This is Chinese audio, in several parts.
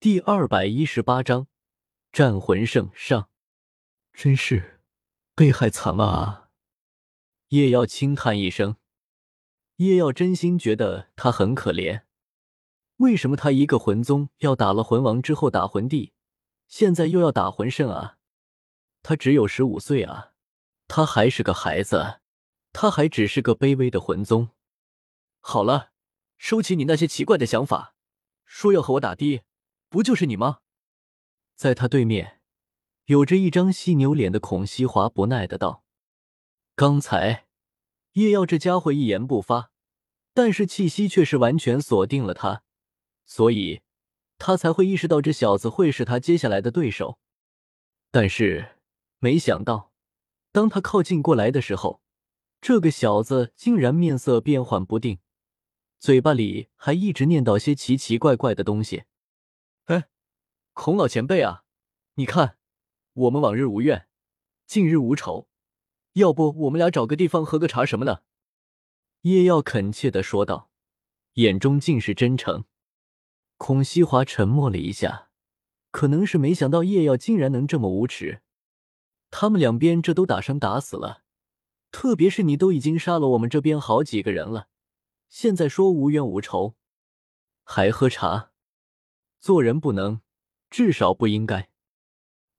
第二百一十八章战魂圣上，真是被害惨了啊！叶耀轻叹一声。叶耀真心觉得他很可怜。为什么他一个魂宗要打了魂王之后打魂帝，现在又要打魂圣啊？他只有十五岁啊，他还是个孩子，他还只是个卑微的魂宗。好了，收起你那些奇怪的想法，说要和我打的。不就是你吗？在他对面，有着一张犀牛脸的孔西华不耐的道：“刚才叶耀这家伙一言不发，但是气息却是完全锁定了他，所以他才会意识到这小子会是他接下来的对手。但是没想到，当他靠近过来的时候，这个小子竟然面色变幻不定，嘴巴里还一直念叨些奇奇怪怪的东西。”孔老前辈啊，你看，我们往日无怨，近日无仇，要不我们俩找个地方喝个茶什么的？叶耀恳切的说道，眼中尽是真诚。孔西华沉默了一下，可能是没想到叶耀竟然能这么无耻。他们两边这都打生打死了，特别是你都已经杀了我们这边好几个人了，现在说无冤无仇，还喝茶？做人不能。至少不应该。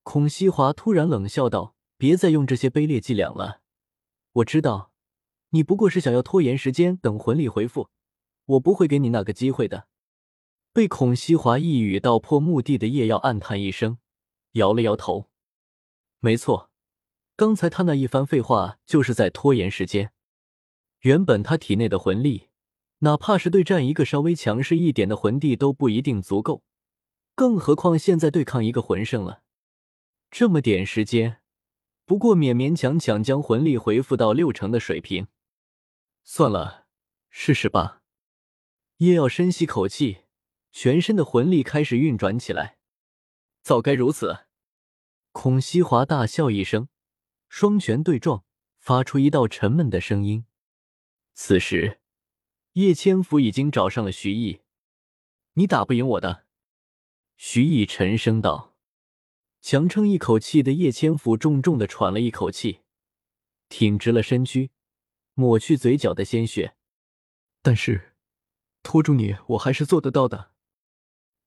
孔西华突然冷笑道：“别再用这些卑劣伎俩了。我知道，你不过是想要拖延时间，等魂力恢复。我不会给你那个机会的。”被孔西华一语道破目的的叶耀暗叹一声，摇了摇头：“没错，刚才他那一番废话就是在拖延时间。原本他体内的魂力，哪怕是对战一个稍微强势一点的魂帝都不一定足够。”更何况现在对抗一个魂圣了，这么点时间，不过勉勉强强将魂力恢复到六成的水平。算了，试试吧。叶耀深吸口气，全身的魂力开始运转起来。早该如此。孔西华大笑一声，双拳对撞，发出一道沉闷的声音。此时，叶千福已经找上了徐毅，你打不赢我的。徐毅沉声道：“强撑一口气的叶千福重重的喘了一口气，挺直了身躯，抹去嘴角的鲜血。但是，拖住你，我还是做得到的。”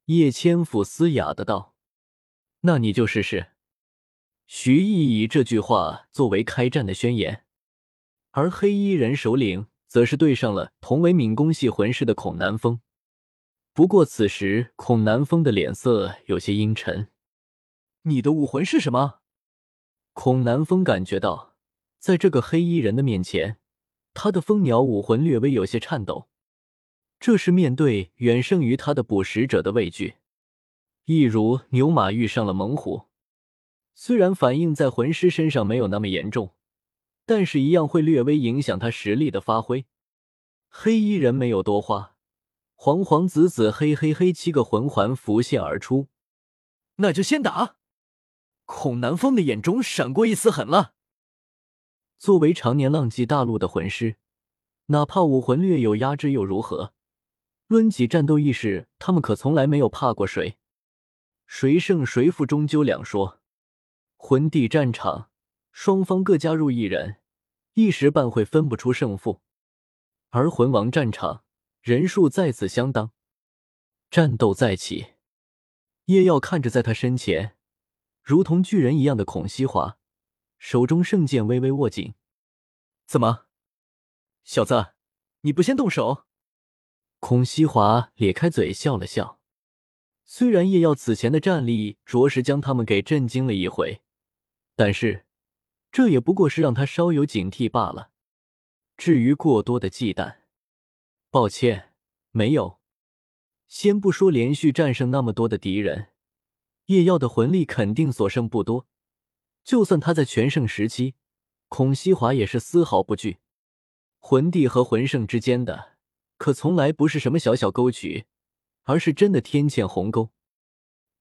叶千福嘶哑的道：“那你就试试。”徐毅以这句话作为开战的宣言，而黑衣人首领则是对上了同为敏攻系魂师的孔南风。不过此时，孔南风的脸色有些阴沉。你的武魂是什么？孔南风感觉到，在这个黑衣人的面前，他的蜂鸟武魂略微有些颤抖。这是面对远胜于他的捕食者的畏惧，一如牛马遇上了猛虎。虽然反应在魂师身上没有那么严重，但是一样会略微影响他实力的发挥。黑衣人没有多话。黄黄紫紫黑黑黑七个魂环浮现而出，那就先打。孔南风的眼中闪过一丝狠辣。作为常年浪迹大陆的魂师，哪怕武魂略有压制又如何？论起战斗意识，他们可从来没有怕过谁。谁胜谁负终究两说。魂帝战场，双方各加入一人，一时半会分不出胜负。而魂王战场。人数再次相当，战斗再起。叶耀看着在他身前如同巨人一样的孔西华，手中圣剑微微握紧。怎么，小子，你不先动手？孔西华咧开嘴笑了笑。虽然叶耀此前的战力着实将他们给震惊了一回，但是这也不过是让他稍有警惕罢了。至于过多的忌惮。抱歉，没有。先不说连续战胜那么多的敌人，叶耀的魂力肯定所剩不多。就算他在全盛时期，孔西华也是丝毫不惧。魂帝和魂圣之间的，可从来不是什么小小沟渠，而是真的天堑鸿沟。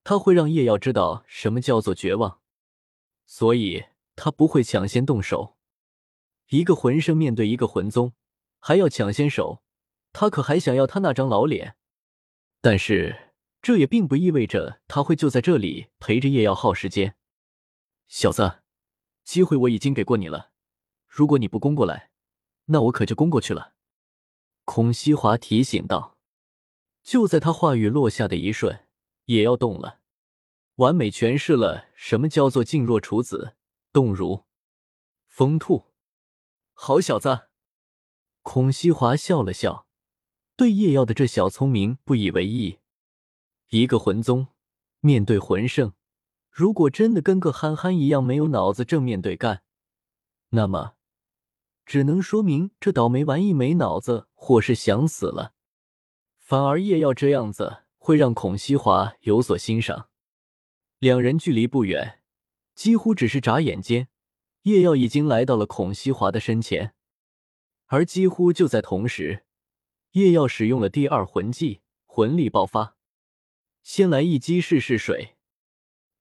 他会让叶耀知道什么叫做绝望，所以他不会抢先动手。一个魂圣面对一个魂宗，还要抢先手。他可还想要他那张老脸，但是这也并不意味着他会就在这里陪着叶耀耗时间。小子，机会我已经给过你了，如果你不攻过来，那我可就攻过去了。”孔西华提醒道。就在他话语落下的一瞬，叶耀动了，完美诠释了什么叫做静若处子，动如疯兔。好小子！孔西华笑了笑，对叶耀的这小聪明不以为意。一个魂宗面对魂圣，如果真的跟个憨憨一样没有脑子正面对干，那么只能说明这倒霉玩意没脑子，或是想死了。反而叶耀这样子会让孔西华有所欣赏。两人距离不远，几乎只是眨眼间。叶耀已经来到了孔西华的身前，而几乎就在同时，叶耀使用了第二魂技——魂力爆发。先来一击试试水，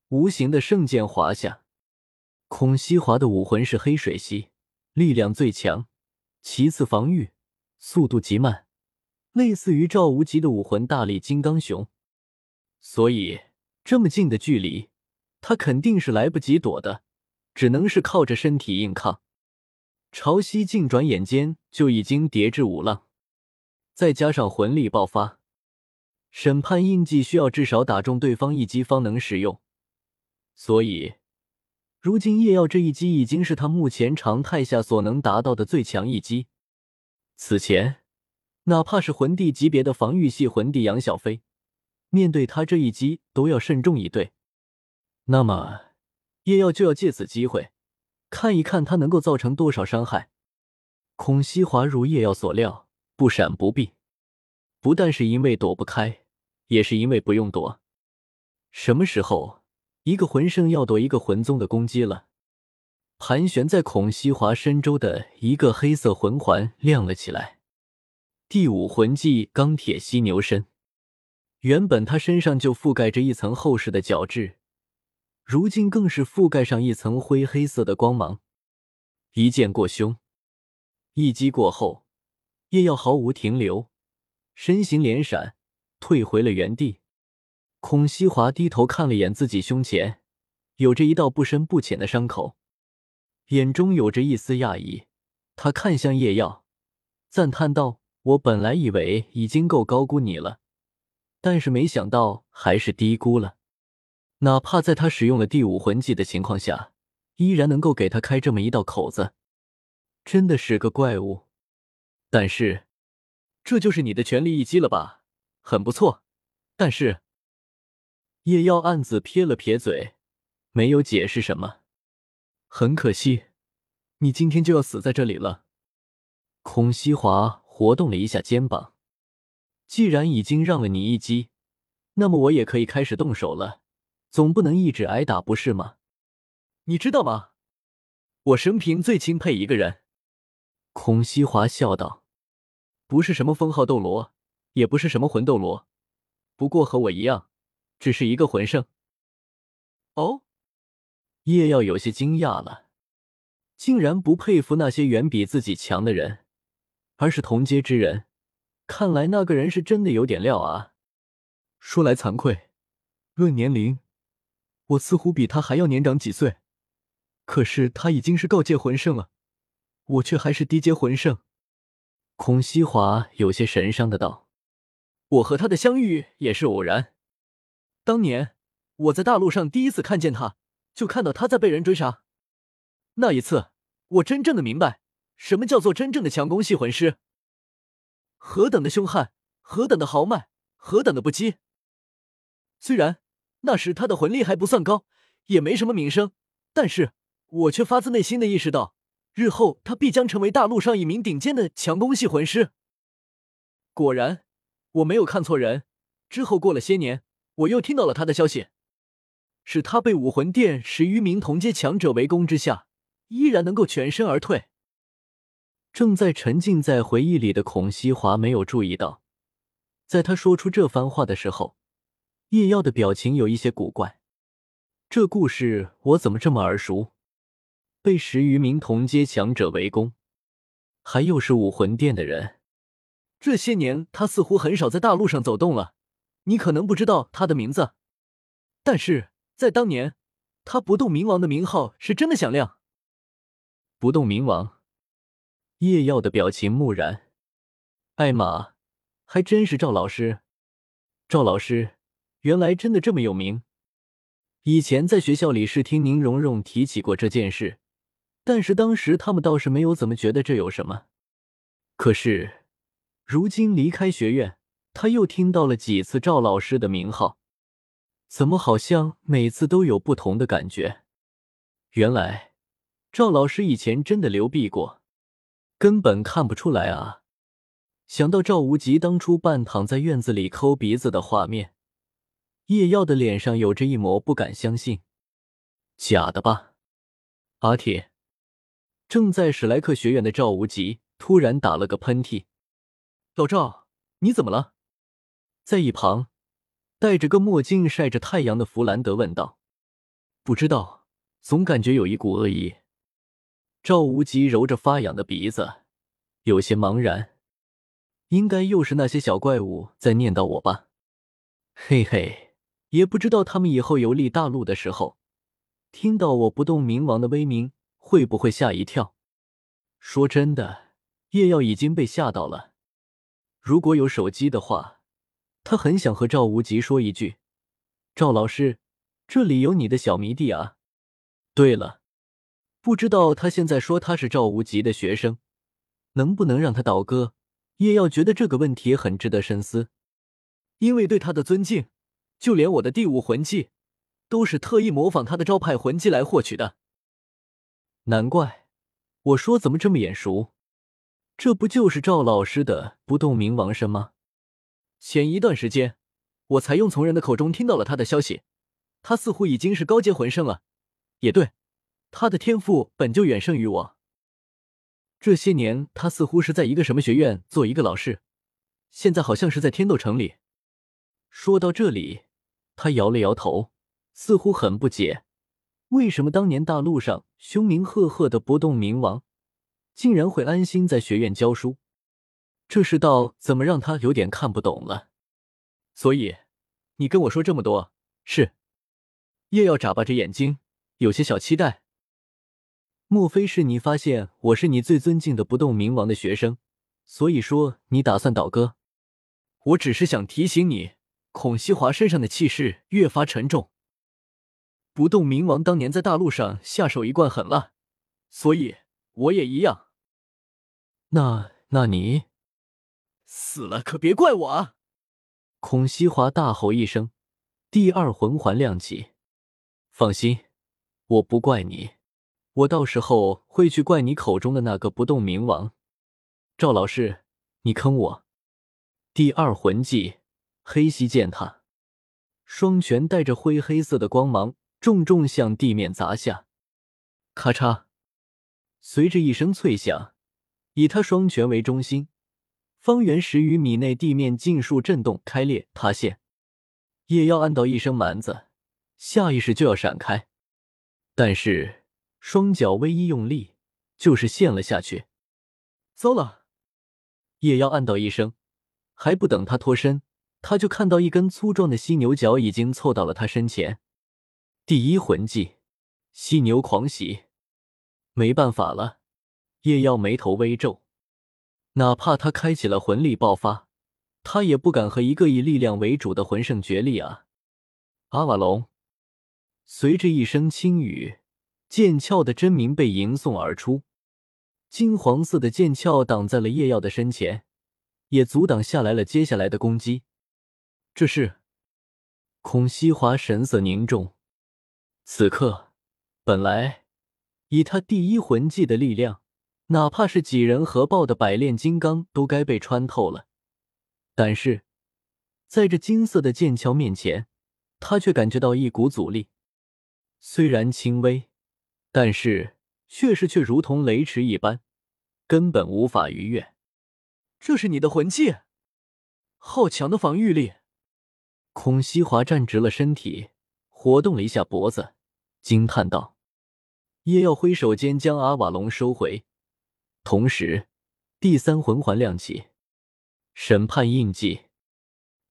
无形的圣剑划下。孔西华的武魂是黑水系，力量最强，其次防御速度极慢，类似于赵无极的武魂大力金刚熊。所以这么近的距离，他肯定是来不及躲的。只能是靠着身体硬抗，潮汐镜转眼间就已经叠至五浪，再加上魂力爆发，审判印记需要至少打中对方一击方能使用，所以如今叶耀这一击已经是他目前常态下所能达到的最强一击。此前，哪怕是魂帝级别的防御系魂帝杨小飞，面对他这一击都要慎重以对。那么。叶耀就要借此机会，看一看他能够造成多少伤害。孔西华如叶耀所料，不闪不避，不但是因为躲不开，也是因为不用躲。什么时候一个魂圣要躲一个魂宗的攻击了？盘旋在孔西华身周的一个黑色魂环亮了起来。第五魂技钢铁犀牛身，原本他身上就覆盖着一层厚实的角质。如今更是覆盖上一层灰黑色的光芒，一剑过胸，一击过后，叶耀毫无停留，身形连闪，退回了原地。孔西华低头看了眼自己胸前，有着一道不深不浅的伤口，眼中有着一丝讶异。他看向叶耀，赞叹道：“我本来以为已经够高估你了，但是没想到还是低估了。”哪怕在他使用了第五魂技的情况下，依然能够给他开这么一道口子，真的是个怪物。但是，这就是你的全力一击了吧？很不错。但是，叶耀暗自撇了撇嘴，没有解释什么。很可惜，你今天就要死在这里了。孔西华活动了一下肩膀，既然已经让了你一击，那么我也可以开始动手了。总不能一直挨打不是吗？你知道吗？我生平最钦佩一个人。孔西华笑道：“不是什么封号斗罗，也不是什么魂斗罗，不过和我一样，只是一个魂圣。”哦，叶耀有些惊讶了，竟然不佩服那些远比自己强的人，而是同阶之人。看来那个人是真的有点料啊。说来惭愧，论年龄。我似乎比他还要年长几岁，可是他已经是高阶魂圣了，我却还是低阶魂圣。孔西华有些神伤的道：“我和他的相遇也是偶然。当年我在大陆上第一次看见他，就看到他在被人追杀。那一次，我真正的明白什么叫做真正的强攻系魂师，何等的凶悍，何等的豪迈，何等的不羁。虽然……”那时他的魂力还不算高，也没什么名声，但是我却发自内心的意识到，日后他必将成为大陆上一名顶尖的强攻系魂师。果然，我没有看错人。之后过了些年，我又听到了他的消息，是他被武魂殿十余名同阶强者围攻之下，依然能够全身而退。正在沉浸在回忆里的孔西华没有注意到，在他说出这番话的时候。叶耀的表情有一些古怪，这故事我怎么这么耳熟？被十余名同阶强者围攻，还又是武魂殿的人，这些年他似乎很少在大陆上走动了，你可能不知道他的名字，但是在当年，他不动明王的名号是真的响亮。不动明王，叶耀的表情木然。艾玛，还真是赵老师。赵老师，原来真的这么有名。以前在学校里是听宁荣荣提起过这件事，但是当时他们倒是没有怎么觉得这有什么。可是，如今离开学院。他又听到了几次赵老师的名号，怎么好像每次都有不同的感觉？原来赵老师以前真的流弊过，根本看不出来啊！想到赵无极当初半躺在院子里抠鼻子的画面，叶耀的脸上有着一抹不敢相信。假的吧？阿铁，正在史莱克学院的赵无极突然打了个喷嚏。老赵，你怎么了？在一旁，戴着个墨镜晒着太阳的弗兰德问道：“不知道，总感觉有一股恶意。”赵无极揉着发痒的鼻子，有些茫然：“应该又是那些小怪物在念叨我吧？”嘿嘿，也不知道他们以后游历大陆的时候，听到我不动冥王的威名，会不会吓一跳？说真的，叶耀已经被吓到了。如果有手机的话。他很想和赵无极说一句：“赵老师，这里有你的小迷弟啊。”对了，不知道他现在说他是赵无极的学生，能不能让他倒戈？叶耀觉得这个问题很值得深思，因为对他的尊敬，就连我的第五魂技都是特意模仿他的招牌魂技来获取的。难怪我说怎么这么眼熟，这不就是赵老师的不动明王身吗？前一段时间，我才用从人的口中听到了他的消息，他似乎已经是高阶魂圣了。也对，他的天赋本就远胜于我。这些年，他似乎是在一个什么学院做一个老师，现在好像是在天斗城里。说到这里，他摇了摇头，似乎很不解，为什么当年大陆上凶名赫赫的不动明王，竟然会安心在学院教书。这世道怎么让他有点看不懂了？所以，你跟我说这么多，是？叶耀眨巴着眼睛，有些小期待。莫非是你发现我是你最尊敬的不动明王的学生，所以说你打算倒戈？我只是想提醒你，孔西华身上的气势越发沉重。不动明王当年在大陆上下手一贯狠辣，所以我也一样。那那你？死了可别怪我啊！孔西华大吼一声，第二魂环亮起。放心，我不怪你，我到时候会去怪你口中的那个不动明王。赵老师，你坑我！第二魂技黑溪践踏，双拳带着灰黑色的光芒，重重向地面砸下。咔嚓，随着一声脆响，以他双拳为中心。方圆十余米内，地面尽数震动、开裂、塌陷。叶耀按到一声蛮子，下意识就要闪开，但是双脚微一用力，就是陷了下去。糟了！叶耀按到一声，还不等他脱身，他就看到一根粗壮的犀牛角已经凑到了他身前。第一魂技，犀牛狂喜。没办法了，叶耀眉头微皱。哪怕他开启了魂力爆发，他也不敢和一个以力量为主的魂圣决力啊！阿瓦隆，随着一声轻语，剑鞘的真名被迎送而出，金黄色的剑鞘挡在了叶耀的身前，也阻挡下来了接下来的攻击。这是孔西华神色凝重，此刻本来以他第一魂技的力量。哪怕是几人合抱的百炼金刚都该被穿透了，但是在这金色的剑鞘面前，他却感觉到一股阻力。虽然轻微，但是却是却如同雷池一般，根本无法逾越。这是你的魂技，好强的防御力！孔西华站直了身体，活动了一下脖子，惊叹道：“叶耀挥手间将阿瓦隆收回。”同时，第三魂环亮起，审判印记。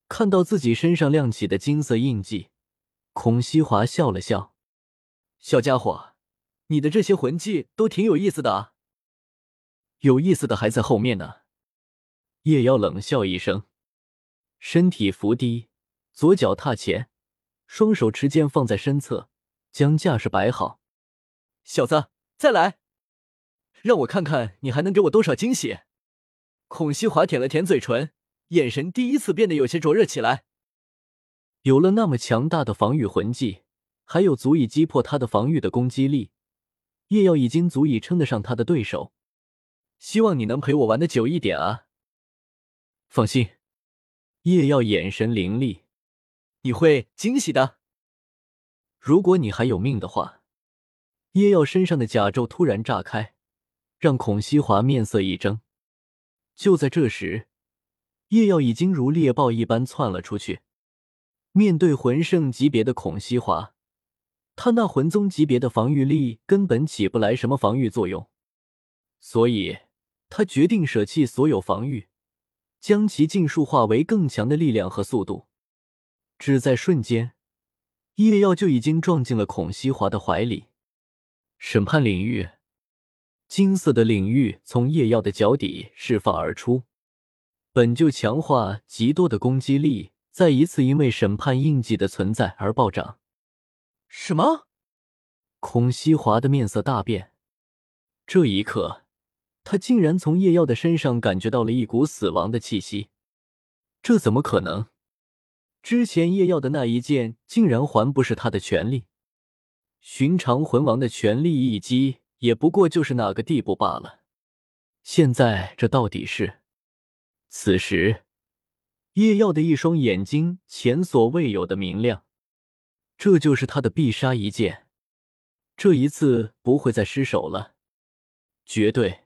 看到自己身上亮起的金色印记，孔西华笑了笑：“小家伙，你的这些魂技都挺有意思的啊。有意思的还在后面呢。”叶妖冷笑一声，身体伏低，左脚踏前，双手持剑放在身侧，将架势摆好。小子，再来！让我看看你还能给我多少惊喜！孔西华舔了舔嘴唇，眼神第一次变得有些灼热起来。有了那么强大的防御魂技，还有足以击破他的防御的攻击力，叶耀已经足以称得上他的对手。希望你能陪我玩的久一点啊！放心，叶耀眼神凌厉，你会惊喜的。如果你还有命的话，叶耀身上的甲胄突然炸开。让孔西华面色一怔。就在这时，叶耀已经如猎豹一般窜了出去。面对魂圣级别的孔西华，他那魂宗级别的防御力根本起不来什么防御作用，所以他决定舍弃所有防御，将其尽数化为更强的力量和速度。只在瞬间，叶耀就已经撞进了孔西华的怀里。审判领域。金色的领域从叶耀的脚底释放而出，本就强化极多的攻击力，再一次因为审判印记的存在而暴涨。什么？孔西华的面色大变，这一刻，他竟然从叶耀的身上感觉到了一股死亡的气息。这怎么可能？之前叶耀的那一剑竟然还不是他的全力，寻常魂王的全力一击。也不过就是那个地步罢了。现在这到底是？此时，叶耀的一双眼睛前所未有的明亮，这就是他的必杀一剑，这一次不会再失手了，绝对